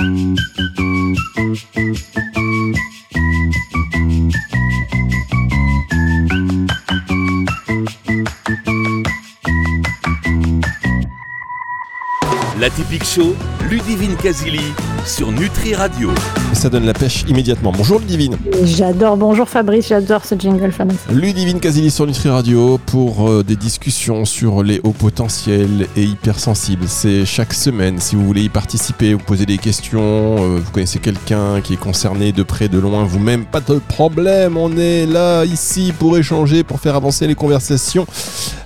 La typique show, Ludivine Casili sur Nutri Radio. Et ça donne la pêche immédiatement. Bonjour Ludivine. J'adore, bonjour Fabrice, j'adore ce jingle fameux. Ludivine Casili sur Nutri Radio pour euh, des discussions sur les hauts potentiels et hypersensibles. C'est chaque semaine. Si vous voulez y participer, vous posez des questions, euh, vous connaissez quelqu'un qui est concerné de près, de loin, vous-même, pas de problème. On est là, ici, pour échanger, pour faire avancer les conversations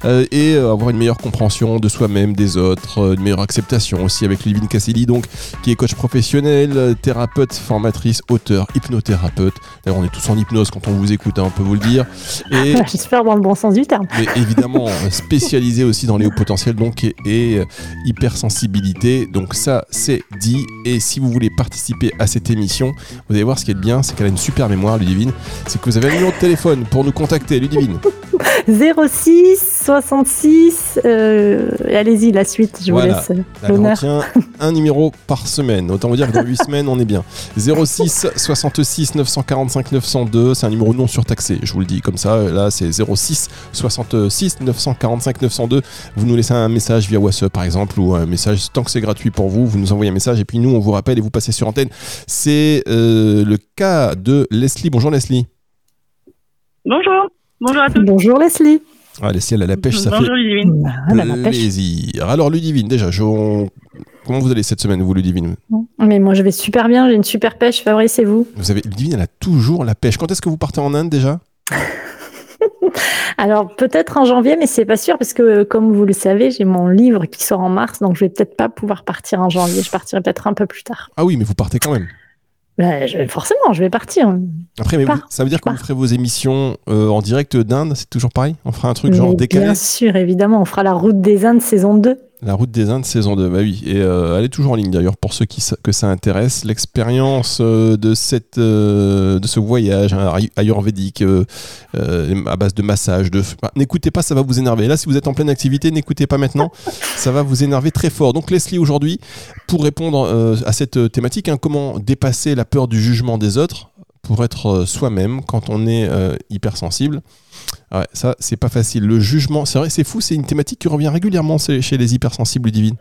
euh, et avoir une meilleure compréhension de soi-même, des autres, une meilleure acceptation aussi avec Ludivine Casili, donc, qui est coach professionnel, thérapeute, formatrice, auteur, hypnothérapeute. D'ailleurs, on est tous en hypnose quand on vous écoute, hein, on peut vous le dire. Et J'espère dans le bon sens du terme. mais évidemment euh, spécialisé aussi dans les hauts potentiels donc et, et, euh, hypersensibilité donc ça c'est dit et si vous voulez participer à cette émission vous allez voir ce qui est bien c'est qu'elle a une super mémoire Ludivine c'est que vous avez un numéro de téléphone pour nous contacter Ludivine 06 66, euh, allez-y, la suite, je Voilà. vous laisse l'honneur. un numéro par semaine. Autant vous dire que dans 8 semaines on est bien. 06 66 945 902 c'est un numéro non surtaxé je vous le dis comme ça. Là c'est 06 66 945 902 vous nous laissez un message via WhatsApp par exemple ou un message tant que c'est gratuit pour vous. Vous nous envoyez un message et puis nous on vous rappelle et vous passez sur antenne. C'est euh, le cas de Leslie. Bonjour Leslie. Bonjour. Bonjour à tous. Bonjour Leslie. ah Leslie elle a la pêche ça Bonjour Ludivine. Ah, plaisir. Alors Ludivine déjà je- on- comment vous allez cette semaine vous Ludivine? Mais moi je vais super bien, j'ai une super pêche, Fabrice et vous? Vous avez Ludivine elle a toujours la pêche. Quand est-ce que vous partez en Inde déjà? Alors peut-être en janvier, mais c'est pas sûr parce que comme vous le savez, j'ai mon livre qui sort en mars, donc je vais peut-être pas pouvoir partir en janvier. Je partirai peut-être un peu plus tard. ah oui mais vous partez quand même. Ben, je- forcément, je vais partir. Après, mais vous- ça veut dire que vous ferez vos émissions euh, en direct d'Inde, c'est toujours pareil? On fera un truc genre décalé? Bien sûr, évidemment, on fera la route des Indes saison 2. La route des Indes, saison 2, bah oui. Et euh, elle est toujours en ligne d'ailleurs pour ceux qui, que ça intéresse. L'expérience euh, de, cette, euh, de ce voyage hein, ay- ayurvédique euh, à base de massage. De... n'écoutez pas, ça va vous énerver. Là, si vous êtes en pleine activité, n'écoutez pas maintenant. ça va vous énerver très fort. Donc, Leslie, aujourd'hui, pour répondre à cette thématique, hein, comment dépasser la peur du jugement des autres pour être soi-même quand on est hypersensible? Ah Ouais, ça, c'est pas facile. Le jugement, c'est vrai, c'est fou, c'est une thématique qui revient régulièrement chez les hypersensibles divines.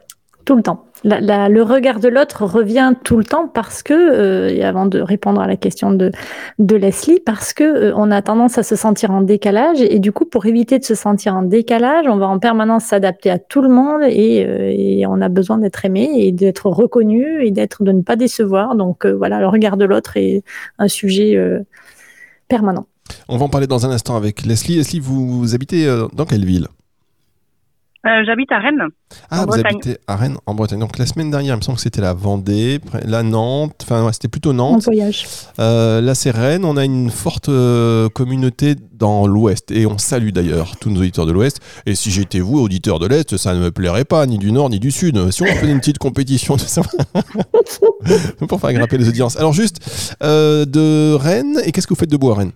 Tout le temps. Le regard de l'autre revient tout le temps parce que, euh, et avant de répondre à la question de, Leslie, parce que euh, on a tendance à se sentir en décalage et, du coup, pour éviter de se sentir en décalage, on va en permanence s'adapter à tout le monde et, euh, et on a besoin d'être aimé et d'être reconnu et d'être de ne pas décevoir. Donc voilà, le regard de l'autre est un sujet permanent. On va en parler dans un instant avec Leslie. Leslie, vous, vous habitez euh, dans quelle ville? Euh, J'habite à Rennes. Ah, En vous Bretagne. habitez à Rennes, en Bretagne. Donc la semaine dernière, il me semble que c'était la Vendée, la Nantes, enfin ouais, c'était plutôt Nantes. voyage. Euh, là, c'est Rennes. On a une forte euh, communauté dans l'Ouest. Et on salue d'ailleurs tous nos auditeurs de l'Ouest. Et si j'étais vous, auditeur de l'Est, ça ne me plairait pas, ni du Nord, ni du Sud. Si on faisait une petite compétition de ça, pour faire grimper les audiences. Alors juste, euh, de Rennes, et qu'est-ce que vous faites de beau à Rennes?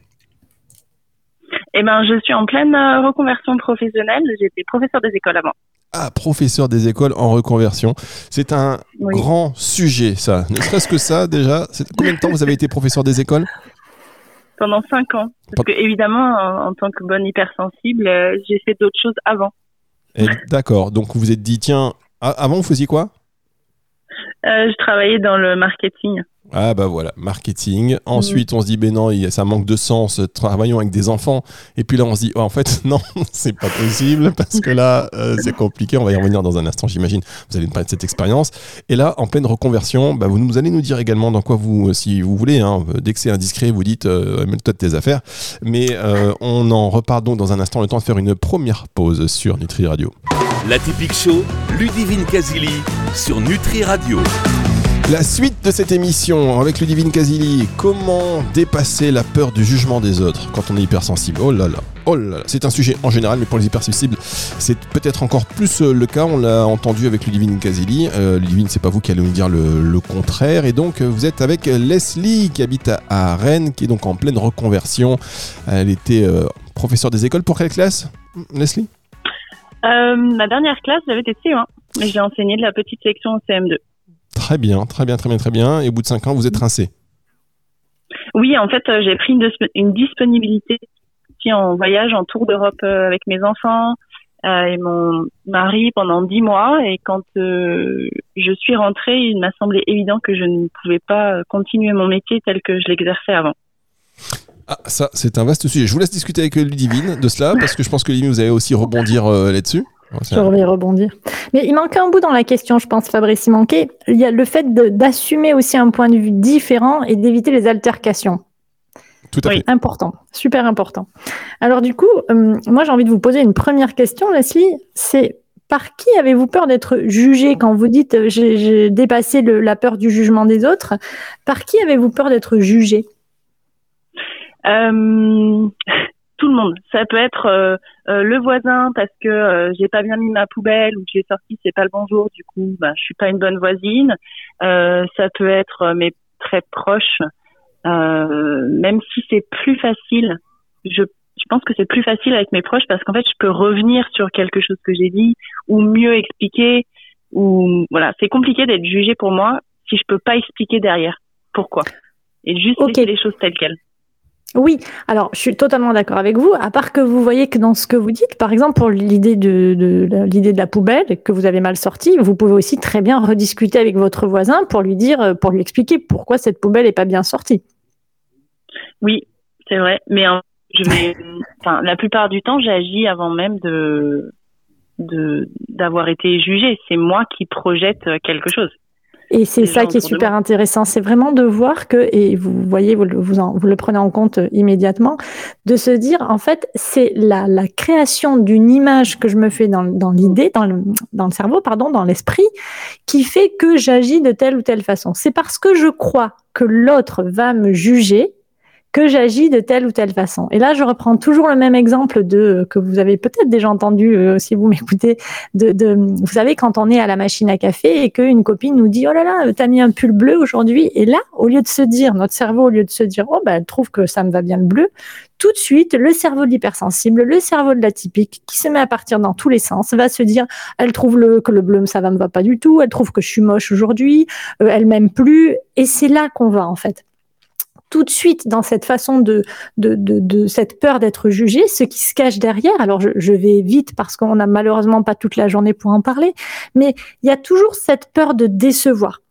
Eh ben, je suis en pleine euh, reconversion professionnelle. J'étais professeur des écoles avant. Ah, professeur des écoles en reconversion. C'est un Oui. grand sujet, ça. Ne serait-ce que ça, déjà. Combien de temps vous avez été professeur des écoles? Pendant cinq ans. Parce que, évidemment, en, en tant que bonne hypersensible, euh, j'ai fait d'autres choses avant. Et D'accord. Donc vous vous êtes dit, tiens, avant vous faisiez quoi? Euh, je travaillais dans le marketing. Ah bah voilà, marketing. Ensuite, on se dit, ben non, ça manque de sens, travaillons avec des enfants. Et puis là, on se dit, oh, en fait, non, c'est pas possible parce que là, euh, c'est compliqué. On va y revenir dans un instant, j'imagine. Vous allez nous parler de cette expérience. Et là, en pleine reconversion, bah, vous nous allez nous dire également dans quoi vous, si vous voulez, hein, dès que c'est indiscret, vous dites, euh, mets-toi de tes affaires. Mais euh, on en repart donc dans un instant, le temps de faire une première pause sur Nutri Radio. La typique show, Ludivine Casili sur Nutri Radio. La suite de cette émission avec Ludivine Casili, comment dépasser la peur du jugement des autres quand on est hypersensible? Oh là là, oh là là, c'est un sujet en général, mais pour les hypersensibles, c'est peut-être encore plus euh, le cas. On l'a entendu avec Ludivine Casili. Euh, Ludivine, c'est pas vous qui allez nous dire le, contraire. Et donc, euh, vous êtes avec Leslie qui habite à, Rennes, qui est donc en pleine reconversion. Elle était euh, professeure des écoles pour quelle classe, Leslie? Euh, ma dernière classe, j'avais été CE1. Mais j'ai enseigné de la petite section au CM2. Très bien, très bien, très bien, très bien. Et au bout de 5 ans, vous êtes rincé Oui, en fait, j'ai pris une, une disponibilité en voyage, en tour d'Europe avec mes enfants et mon mari pendant 10 mois. Et quand je suis rentrée, il m'a semblé évident que je ne pouvais pas continuer mon métier tel que je l'exerçais avant. Ah, ça, c'est un vaste sujet. Je vous laisse discuter avec Ludivine de cela, parce que je pense que Ludivine, vous allez aussi rebondir euh, là-dessus. Je vais rebondir. Mais il manque un bout dans la question, je pense, Fabrice. Il manquait, il y a le fait d'assumer aussi un point de vue différent et d'éviter les altercations. Tout à fait. Important, super important. Alors du coup, euh, moi j'ai envie de vous poser une première question, Leslie. C'est par qui avez-vous peur d'être jugé quand vous dites euh, j'ai dépassé la peur du jugement des autres? Par qui avez-vous peur d'être jugé? Euh, tout le monde. Ça peut être euh, euh, le voisin parce que j'ai pas bien mis ma poubelle ou que j'ai sorti c'est pas le bonjour du coup bah je suis pas une bonne voisine. ça peut être mes très proches. même si c'est plus facile, je je pense que c'est plus facile avec mes proches parce qu'en fait je peux revenir sur quelque chose que j'ai dit ou mieux expliquer ou voilà c'est compliqué d'être jugé pour moi si je peux pas expliquer derrière pourquoi et juste laisser les choses telles quelles. Oui, alors je suis totalement d'accord avec vous, à part que vous voyez que dans ce que vous dites, par exemple pour l'idée de, l'idée de la poubelle que vous avez mal sortie, vous pouvez aussi très bien rediscuter avec votre voisin pour lui dire, pour lui expliquer pourquoi cette poubelle n'est pas bien sortie. Oui, c'est vrai, mais la plupart du temps, j'agis avant même d'avoir été jugé. C'est moi qui projette quelque chose. Et c'est ça qui est super intéressant, c'est vraiment de voir que, et vous voyez, vous, vous, vous, le prenez en compte euh, immédiatement, de se dire, en fait, c'est la, la, création d'une image que je me fais dans, dans l'idée, dans le, dans le cerveau, pardon, dans l'esprit, qui fait que j'agis de telle ou telle façon. C'est parce que je crois que l'autre va me juger que j'agis de telle ou telle façon. Et là, je reprends toujours le même exemple de que vous avez peut-être déjà entendu euh, si vous m'écoutez. De, de, vous savez, quand on est à la machine à café et qu'une copine nous dit oh là là, t'as mis un pull bleu aujourd'hui, et là, au lieu de se dire notre cerveau, au lieu de se dire oh ben elle trouve que ça me va bien le bleu, tout de suite, le cerveau de l'hypersensible, le cerveau de l'atypique, qui se met à partir dans tous les sens, va se dire, elle trouve que le bleu, ça va me va pas du tout, elle trouve que je suis moche aujourd'hui, euh, elle m'aime plus, et c'est là qu'on va, en fait tout de suite dans cette façon de, de, de, de cette peur d'être jugé, ce qui se cache derrière. Alors je, je vais vite parce qu'on n'a malheureusement pas toute la journée pour en parler, mais il y a toujours cette peur de décevoir.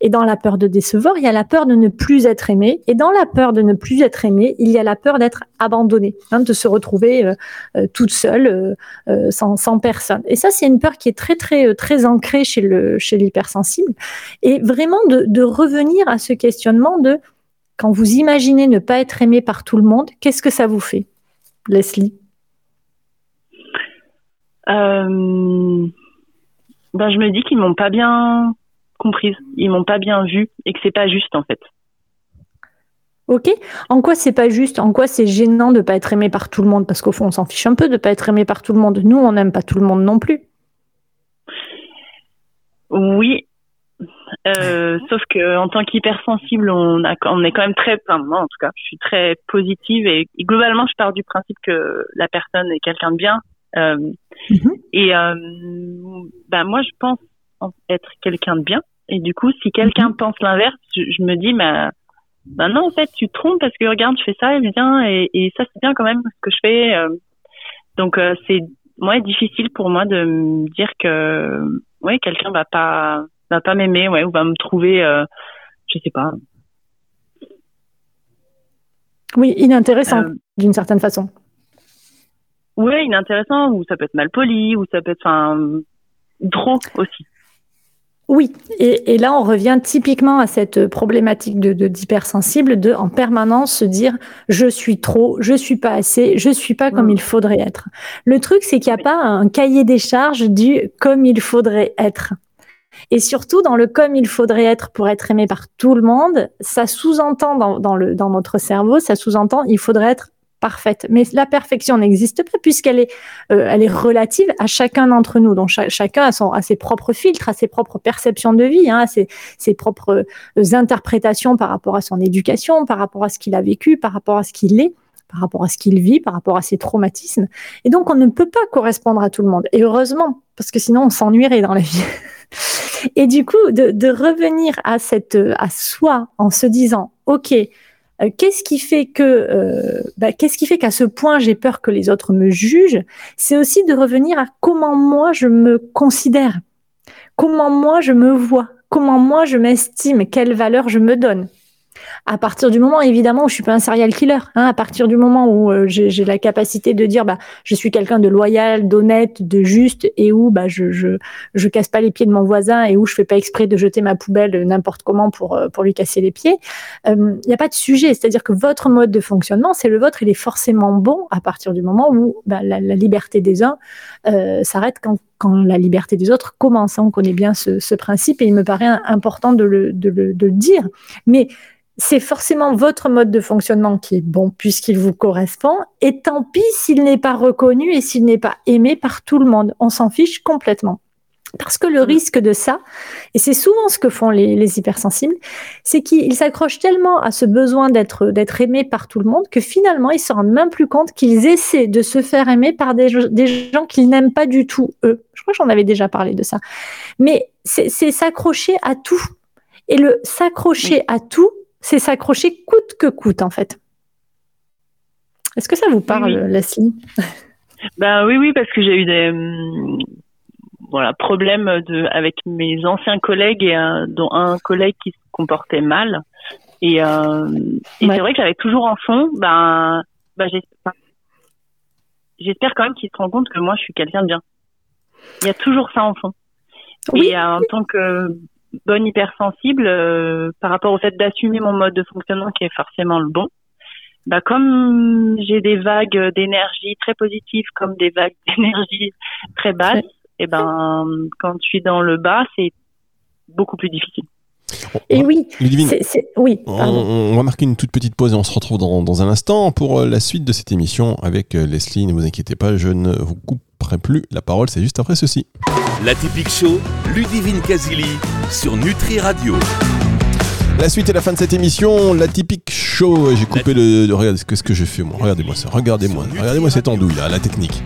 Et dans la peur de décevoir, il y a la peur de ne plus être aimé. Et dans la peur de ne plus être aimé, il y a la peur d'être abandonné, hein, de se retrouver euh, euh, toute seule, euh, euh, sans, sans, personne. Et ça, c'est une peur qui est très, très, très ancrée chez le chez l'hypersensible. Et vraiment de, de revenir à ce questionnement de quand vous imaginez ne pas être aimé par tout le monde, qu'est-ce que ça vous fait, Leslie? Euh, ben, Je me dis qu'ils m'ont pas bien comprise, ils m'ont pas bien vu et que c'est pas juste en fait. Ok. En quoi c'est pas juste? En quoi c'est gênant de pas être aimé par tout le monde? Parce qu'au fond, on s'en fiche un peu de pas être aimé par tout le monde. Nous, on n'aime pas tout le monde non plus. Oui, euh, sauf que en tant qu'hypersensible, on, a, on est quand même très, enfin moi en tout cas, je suis très positive et, globalement, je pars du principe que la personne est quelqu'un de bien. Euh, mhm. Et euh, bah moi, je pense être quelqu'un de bien. Et du coup, si quelqu'un mhm. pense l'inverse, je, me dis, bah, bah non, en fait, tu te trompes parce que regarde, je fais ça, et bien, et, et ça c'est bien quand même ce que je fais. Euh. donc c'est moi difficile pour moi de me dire que ouais quelqu'un va pas va pas m'aimer, ouais, ou va me trouver, euh, je sais pas. Oui, inintéressant euh, d'une certaine façon. Oui, inintéressant, ou ça peut être mal poli, ou ça peut être, enfin, trop aussi. Oui, et, et, là on revient typiquement à cette problématique de d'hypersensible de, en permanence se dire je suis trop, je suis pas assez, je suis pas comme mm. il faudrait être. Le truc c'est qu'il n'y a pas un cahier des charges du comme il faudrait être. Et surtout, dans le comme il faudrait être pour être aimé par tout le monde, ça sous-entend dans, dans, notre cerveau, ça sous-entend il faudrait être parfaite. Mais la perfection n'existe pas puisqu'elle est, euh, est relative à chacun d'entre nous. Donc chacun a, son, a ses propres filtres, a ses propres perceptions de vie, hein, a ses, ses propres euh, interprétations par rapport à son éducation, par rapport à ce qu'il a vécu, par rapport à ce qu'il est par rapport à ce qu'il vit, par rapport à ses traumatismes. Et donc, on ne peut pas correspondre à tout le monde. Et heureusement, parce que sinon, on s'ennuierait dans la vie. Et du coup, de, revenir à cette, à soi en se disant, ok, euh, qu'est-ce qui fait que, euh, bah, qu'est-ce qui fait qu'à ce point j'ai peur que les autres me jugent? C'est aussi de revenir à comment moi je me considère, comment moi je me vois, comment moi je m'estime, quelle valeur je me donne à partir du moment évidemment où je suis pas un serial killer, hein, à partir du moment où euh, j'ai la capacité de dire bah je suis quelqu'un de loyal, d'honnête, de juste et où bah je, je je casse pas les pieds de mon voisin et où je fais pas exprès de jeter ma poubelle n'importe comment pour euh, pour lui casser les pieds, il euh, n'y a pas de sujet, c'est-à-dire que votre mode de fonctionnement c'est le vôtre, il est forcément bon à partir du moment où bah, la, liberté des uns s'arrête quand quand la liberté des autres commence. Hein. On connaît bien ce, ce, principe et il me paraît important de le, de le, de le dire. Mais c'est forcément votre mode de fonctionnement qui est bon puisqu'il vous correspond. Et tant pis s'il n'est pas reconnu et s'il n'est pas aimé par tout le monde. On s'en fiche complètement. Parce que le mm. risque de ça, et c'est souvent ce que font les, hypersensibles, c'est qu'ils s'accrochent tellement à ce besoin d'être d'être aimé par tout le monde que finalement ils se rendent même plus compte qu'ils essaient de se faire aimer par des, gens qu'ils n'aiment pas du tout eux. Je crois que j'en avais déjà parlé de ça. Mais c'est s'accrocher à tout. Et le s'accrocher à tout, c'est s'accrocher coûte que coûte, en fait. Est-ce que ça vous parle, oui. Leslie Ben oui, oui, parce que j'ai eu des hum, voilà problèmes de avec mes anciens collègues et dont un collègue qui se comportait mal. Et, euh, c'est vrai que j'avais toujours en fond, ben, ben j'espère quand même qu'il se rend compte que moi je suis quelqu'un de bien. Il y a toujours ça en fond. Oui. Et en tant que bonne hypersensible euh, par rapport au fait d'assumer mon mode de fonctionnement qui est forcément le bon. Bah comme j'ai des vagues d'énergie très positives comme des vagues d'énergie très basses, et eh ben quand je suis dans le bas, c'est beaucoup plus difficile. Et oui, oui on, va marquer une toute petite pause et on se retrouve dans, dans un instant pour euh, la suite de cette émission avec euh, Leslie. Ne vous inquiétez pas, je ne vous couperai plus la parole, c'est juste après ceci. La typique show, Ludivine Casili sur Nutri Radio. La suite et la fin de cette émission, la typique show. J'ai coupé le. Regardez ce que, ce que je fais moi? Regardez-moi ça. Regardez-moi. Regardez-moi cette andouille là, la technique.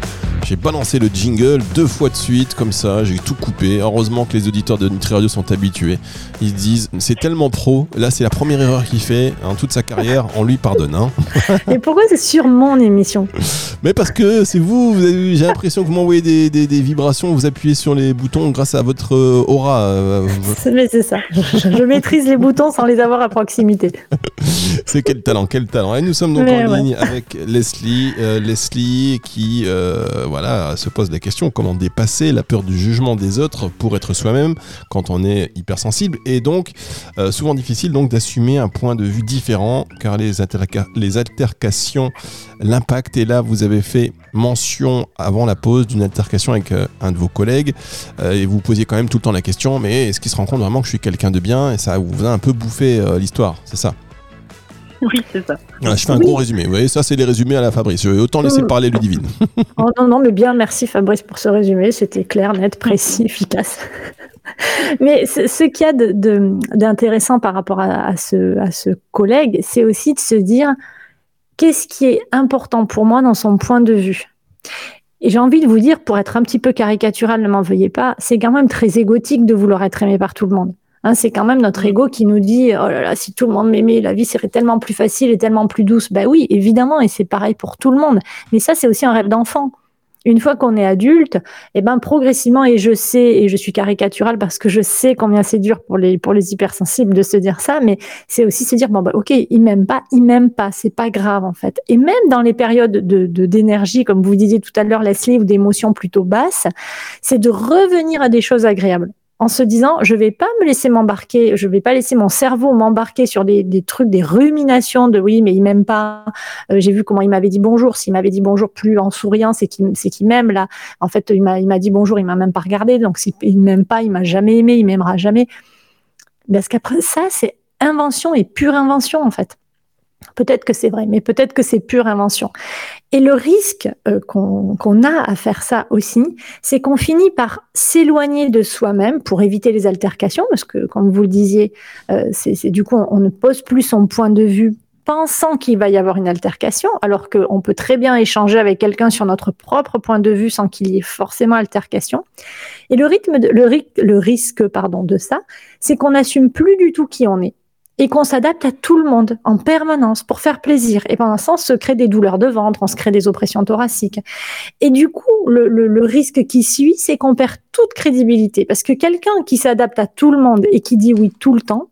J'ai balancé le jingle deux fois de suite, comme ça, j'ai tout coupé. Heureusement que les auditeurs de Nutri Radio sont habitués. Ils disent, c'est tellement pro, là c'est la première erreur qu'il fait, en toute sa carrière, on lui pardonne. Hein. Et pourquoi c'est sur mon émission? Mais parce que c'est vous, j'ai l'impression que vous m'envoyez des, vibrations, vous appuyez sur les boutons grâce à votre euh, aura. Euh, mais c'est ça, je, maîtrise les boutons sans les avoir à proximité. c'est quel talent, quel talent. Et nous sommes donc en ligne avec Leslie, euh, Leslie qui voilà, se pose la question comment dépasser la peur du jugement des autres pour être soi-même quand on est hypersensible et donc euh, souvent difficile donc d'assumer un point de vue différent car les, les altercations l'impact et là vous avez fait mention avant la pause d'une altercation avec euh, un de vos collègues euh, et vous posiez quand même tout le temps la question mais est-ce qu'il se rend compte vraiment que je suis quelqu'un de bien et ça vous a un peu bouffé l'histoire c'est ça? Oui, c'est ça. je fais un gros résumé. Vous voyez, ça, c'est les résumés à la Fabrice. Je vais autant laisser parler Ludivine. oh, non, non, mais bien, merci Fabrice pour ce résumé. C'était clair, net, précis, efficace. mais ce, qu'il y a d'intéressant par rapport à, ce, à ce collègue, c'est aussi de se dire qu'est-ce qui est important pour moi dans son point de vue? Et j'ai envie de vous dire, pour être un petit peu caricatural, ne m'en veuillez pas, c'est quand même très égotique de vouloir être aimé par tout le monde. Hein, c'est quand même notre ego qui nous dit oh là là, si tout le monde m'aimait, la vie serait tellement plus facile et tellement plus douce. Ben oui, évidemment, et c'est pareil pour tout le monde. Mais ça, c'est aussi un rêve d'enfant. Une fois qu'on est adulte, eh ben progressivement, et je sais, et je suis caricaturale parce que je sais combien c'est dur pour les pour les hypersensibles de se dire ça, mais c'est aussi se dire bon bah ok, il m'aime pas, il m'aime pas, c'est pas grave en fait. Et même dans les périodes de d'énergie, comme vous disiez tout à l'heure, Leslie, ou d'émotions plutôt basses, c'est de revenir à des choses agréables en se disant je vais pas me laisser m'embarquer, je vais pas laisser mon cerveau m'embarquer sur des, trucs, des ruminations de oui mais il m'aime pas. Euh, j'ai vu comment il m'avait dit bonjour. S'il m'avait dit bonjour plus en souriant, c'est qu'il m'aime là. En fait, il m'a dit bonjour, il m'a même pas regardé. Donc s'il il m'aime pas, il m'a jamais aimé, il m'aimera jamais. Parce qu'après ça, c'est invention et pure invention en fait. Peut-être que c'est vrai, mais peut-être que c'est pure invention. Et le risque euh, qu'on a à faire ça aussi, c'est qu'on finit par s'éloigner de soi-même pour éviter les altercations, parce que, comme vous le disiez, euh, c'est du coup, on, ne pose plus son point de vue pensant qu'il va y avoir une altercation, alors qu'on peut très bien échanger avec quelqu'un sur notre propre point de vue sans qu'il y ait forcément altercation. Et le rythme, le, le risque, pardon, de ça, c'est qu'on n'assume plus du tout qui on est et qu'on s'adapte à tout le monde en permanence pour faire plaisir. Et pendant temps, on se crée des douleurs de ventre, on se crée des oppressions thoraciques. Et du coup, le, le risque qui suit, c'est qu'on perd toute crédibilité. Parce que quelqu'un qui s'adapte à tout le monde et qui dit oui tout le temps,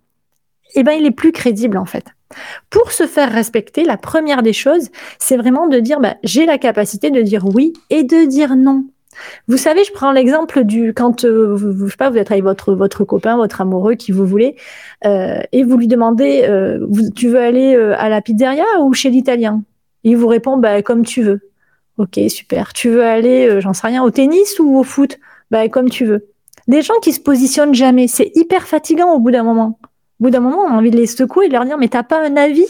eh ben, il est plus crédible en fait. Pour se faire respecter, la première des choses, c'est vraiment de dire bah, j'ai la capacité de dire oui et de dire non. Vous savez, je prends l'exemple du quand euh, vous, je sais pas, vous êtes avec votre votre copain, votre amoureux, qui vous voulez, euh, et vous lui demandez, euh, tu veux aller à la pizzeria ou chez l'italien? Il vous répond, bah comme tu veux. Ok, super. Tu veux aller, j'en sais rien, au tennis ou au foot? Bah comme tu veux. Des gens qui se positionnent jamais, c'est hyper fatigant au bout d'un moment. Au bout d'un moment, on a envie de les secouer et de leur dire, mais t'as pas un avis?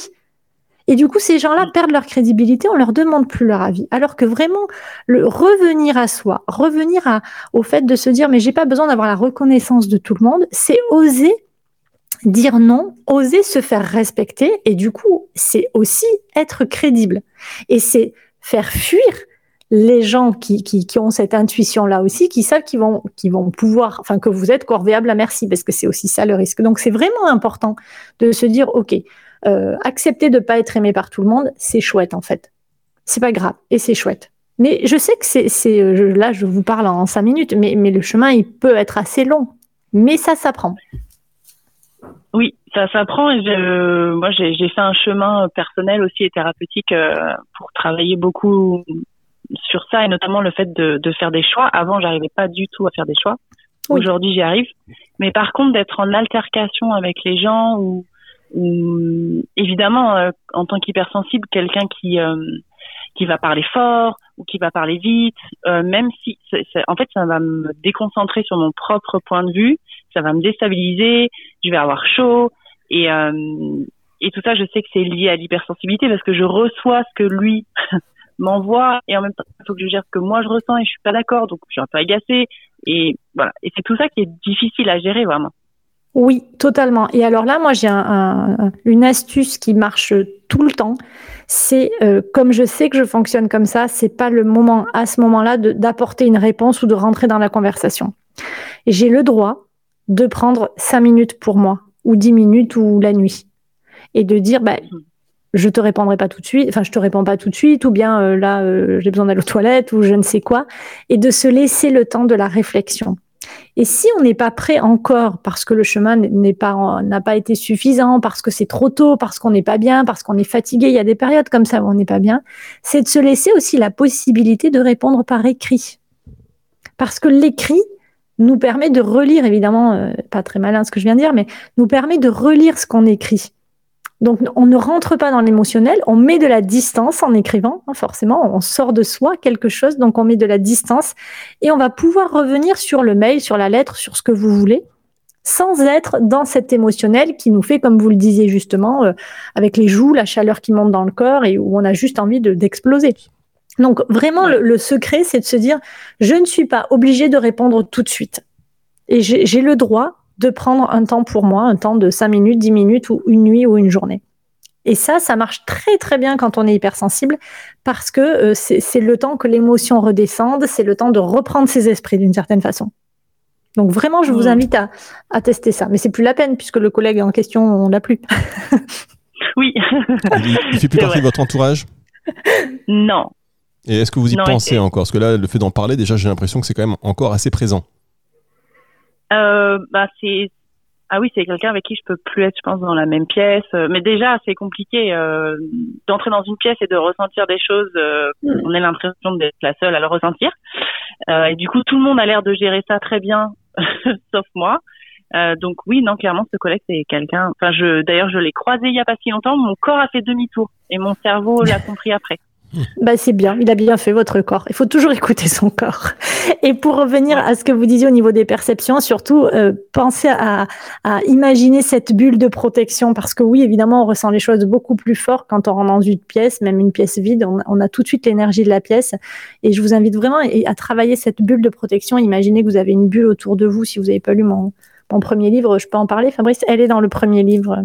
Et du coup, ces gens-là perdent leur crédibilité, on leur demande plus leur avis. Alors que vraiment, le revenir à soi, revenir à, au fait de se dire, mais j'ai pas besoin d'avoir la reconnaissance de tout le monde, c'est oser dire non, oser se faire respecter. Et du coup, c'est aussi être crédible. Et c'est faire fuir les gens qui, qui, qui ont cette intuition-là aussi, qui savent qu'ils vont, qu'ils vont pouvoir, enfin, que vous êtes corvéable à merci, parce que c'est aussi ça le risque. Donc, c'est vraiment important de se dire, OK, euh, accepter de pas être aimé par tout le monde, c'est chouette, en fait. C'est pas grave, et c'est chouette. Mais je sais que c'est, là, je vous parle en cinq minutes, mais, mais le chemin, il peut être assez long. Mais ça s'apprend. Oui, ça s'apprend. Et moi, j'ai, j'ai fait un chemin personnel aussi et thérapeutique euh, pour travailler beaucoup sur ça et notamment le fait de, de faire des choix. Avant, j'arrivais pas du tout à faire des choix. Aujourd'hui, j'y arrive. Mais par contre, d'être en altercation avec les gens ou, ou évidemment, euh, en tant qu'hypersensible, quelqu'un qui euh, qui va parler fort ou qui va parler vite, euh, même si, en fait, ça va me déconcentrer sur mon propre point de vue, ça va me déstabiliser, je vais avoir chaud et et tout ça, je sais que c'est lié à l'hypersensibilité parce que je reçois ce que lui m'envoie et en même temps il faut que je gère ce que moi je ressens et je suis pas d'accord donc je suis un peu agacée et voilà et c'est tout ça qui est difficile à gérer vraiment. Oui, totalement. Et alors là, moi, j'ai un, une astuce qui marche tout le temps. C'est euh, comme je sais que je fonctionne comme ça, c'est pas le moment à ce moment-là d'apporter une réponse ou de rentrer dans la conversation. J'ai le droit de prendre cinq minutes pour moi ou dix minutes ou la nuit et de dire bah, je te répondrai pas tout de suite, enfin je te réponds pas tout de suite, ou bien euh, là euh, j'ai besoin d'aller aux toilettes ou je ne sais quoi, et de se laisser le temps de la réflexion. Et si on n'est pas prêt encore parce que le chemin n'est pas n'a pas été suffisant, parce que c'est trop tôt, parce qu'on n'est pas bien, parce qu'on est fatigué, il y a des périodes comme ça où on n'est pas bien, c'est de se laisser aussi la possibilité de répondre par écrit. Parce que l'écrit nous permet de relire, évidemment, euh, pas très malin ce que je viens de dire, mais nous permet de relire ce qu'on écrit. Donc, on ne rentre pas dans l'émotionnel, on met de la distance en écrivant, hein, forcément, on sort de soi quelque chose, donc on met de la distance et on va pouvoir revenir sur le mail, sur la lettre, sur ce que vous voulez, sans être dans cet émotionnel qui nous fait, comme vous le disiez justement, euh, avec les joues, la chaleur qui monte dans le corps et où on a juste envie d'exploser. donc, vraiment, le, le secret, c'est de se dire, je ne suis pas obligé de répondre tout de suite. Et j'ai le droit de prendre un temps pour moi, un temps de 5 minutes, 10 minutes ou une nuit ou une journée. Et ça, ça marche très très bien quand on est hypersensible parce que euh, c'est le temps que l'émotion redescende, c'est le temps de reprendre ses esprits d'une certaine façon. Donc vraiment, je vous mmh. invite à, à tester ça. Mais c'est plus la peine puisque le collègue en question, on l'a plus. oui. il, il fait plus partie de votre entourage? Non. Et est-ce que vous y pensez encore? Parce que là, le fait d'en parler, déjà, j'ai l'impression que c'est quand même encore assez présent euh, bah c'est ah oui, c'est quelqu'un avec qui je peux plus être, je pense, dans la même pièce. Euh, mais déjà, c'est compliqué euh, d'entrer dans une pièce et de ressentir des choses. Euh, hmm. on a l'impression d'être la seule à le ressentir. Euh, et du coup, tout le monde a l'air de gérer ça très bien, sauf moi. donc oui, non, clairement, ce collègue, c'est quelqu'un. Enfin, je, d'ailleurs, je l'ai croisé il y a pas si longtemps. Mon corps a fait demi-tour et mon cerveau l'a compris après. Bah c'est bien, il a bien fait votre corps. Il faut toujours écouter son corps. Et pour revenir à ce que vous disiez au niveau des perceptions, surtout euh, pensez à, à, imaginer cette bulle de protection parce que oui, évidemment, on ressent les choses beaucoup plus fort quand on rentre dans une pièce, même une pièce vide, on, on a tout de suite l'énergie de la pièce. Et je vous invite vraiment à travailler cette bulle de protection. Imaginez que vous avez une bulle autour de vous. Si vous n'avez pas lu mon, mon premier livre, je peux en parler, Fabrice. Elle est dans le premier livre,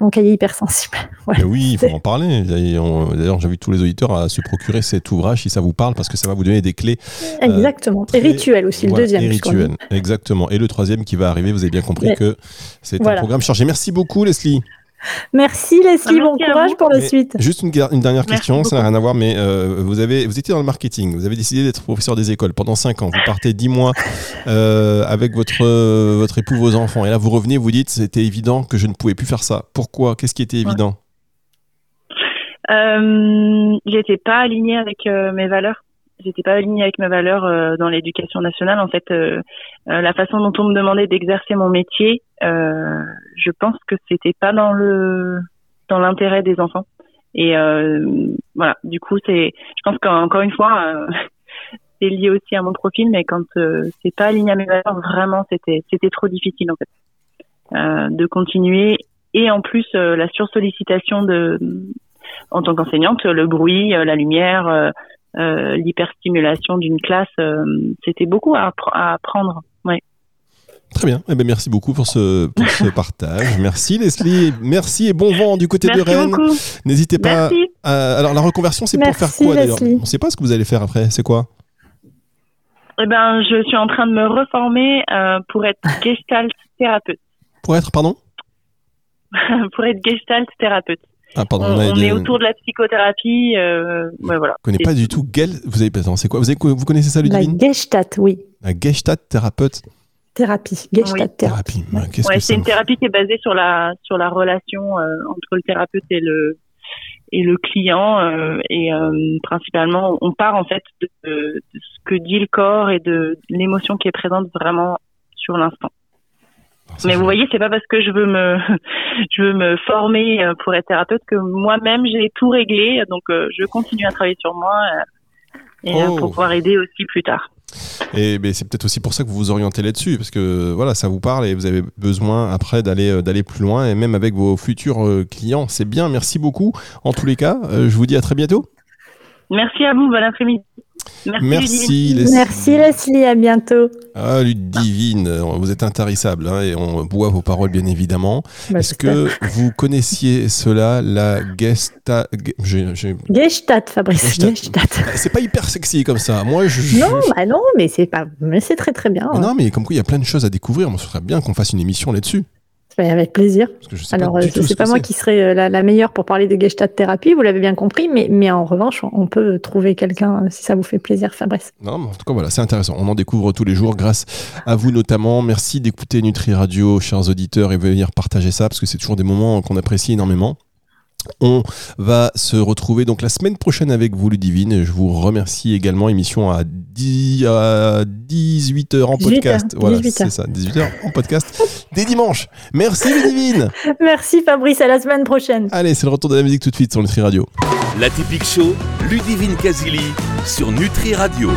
mon cahier hypersensible. Oui, il faut en parler. D'ailleurs, j'invite tous les auditeurs à se procurer cet ouvrage si ça vous parle, parce que ça va vous donner des clés. Exactement. et rituel aussi, le deuxième. Et rituel, exactement. Et le troisième qui va arriver, vous avez bien compris que c'est un programme chargé. Merci beaucoup, Leslie. Merci Leslie, bon courage pour la suite. Juste une, dernière question, ça n'a rien à voir, mais euh, vous, avez, vous étiez dans le marketing, vous avez décidé d'être professeur des écoles pendant 5 ans, vous partez 10 mois euh, avec votre, votre époux, vos enfants, et là vous revenez, vous dites c'était évident que je ne pouvais plus faire ça. Pourquoi? Qu'est-ce qui était évident? Euh, J'étais pas alignée avec euh, mes valeurs j'étais pas alignée avec mes valeurs euh, dans l'éducation nationale. En fait, euh, euh, la façon dont on me demandait d'exercer mon métier, je pense que c'était pas dans l'intérêt des enfants. Et voilà, du coup, c'est, je pense qu'encore une fois, c'est lié aussi à mon profil, mais quand c'est pas aligné à mes valeurs, vraiment, c'était c'était trop difficile en fait de continuer. Et en plus, la sursollicitation de en tant qu'enseignante, le bruit, la lumière euh, l'hyperstimulation d'une classe, euh, c'était beaucoup à, apprendre. Ouais. Très bien. Eh ben, merci beaucoup pour ce, pour ce partage. Merci Leslie. Merci et bon vent du côté de Rennes. N'hésitez pas. alors la reconversion, c'est pour faire quoi d'ailleurs? On ne sait pas ce que vous allez faire après. C'est quoi? Eh ben, je suis en train de me reformer euh, pour être gestalt thérapeute. Pour être, pardon? Pour être gestalt thérapeute. Ah, pardon, on, est autour de la psychothérapie. Euh, ouais, voilà. Je connais pas du tout. Gel, vous avez c'est quoi vous, avez, vous connaissez ça, Ludivine? La Gestalt, oui. La Gestalt thérapeute? Thérapie, Gestalt thérapie. Ouais, c'est une thérapie qui est basée sur la sur la relation euh, entre le thérapeute et le et le client euh, et euh, principalement on part en fait de, de, ce que dit le corps et de l'émotion qui est présente vraiment sur l'instant. Mais vous voyez, c'est pas parce que je veux me, je veux me former euh, pour être thérapeute que moi-même j'ai tout réglé. Donc, euh, je continue à travailler sur moi euh, et pour oh. pouvoir aider aussi plus tard. Et c'est peut-être aussi pour ça que vous vous orientez là-dessus, parce que voilà, ça vous parle et vous avez besoin après d'aller d'aller plus loin et même avec vos futurs clients. C'est bien. Merci beaucoup. En tous les cas, je vous dis à très bientôt. Merci à vous. Bon après-midi. Merci, Leslie. Merci Leslie, à bientôt. Ah, Ludivine, vous êtes intarissable hein, et on boit vos paroles bien évidemment. Bah, Est-ce que vous connaissiez cela, la Gesta... Gestalt, Fabrice. Gestalt. C'est pas hyper sexy comme ça. Moi, je, non, bah non, mais c'est pas, mais c'est très très bien. Non, mais comme quoi il y a plein de choses à découvrir. On serait bien qu'on fasse une émission là-dessus. Avec plaisir. Alors, je ne sais pas moi qui serait euh, la, meilleure pour parler de Gestalt thérapie, vous l'avez bien compris, mais, mais en revanche, on peut trouver quelqu'un euh, si ça vous fait plaisir, Fabrice. Non, mais en tout cas, voilà, c'est intéressant. On en découvre tous les jours grâce à vous notamment. Merci d'écouter Nutri Radio, chers auditeurs, et venir partager ça parce que c'est toujours des moments qu'on apprécie énormément. On va se retrouver donc la semaine prochaine avec vous, Ludivine. Je vous remercie également. Émission à, 10, à 18h en podcast. voilà, c'est ça, 18h en podcast des dimanches. Merci, Ludivine. Merci, Fabrice. À la semaine prochaine. Allez, c'est le retour de la musique tout de suite sur Nutri Radio. La typique show, Ludivine Casili sur Nutri Radio.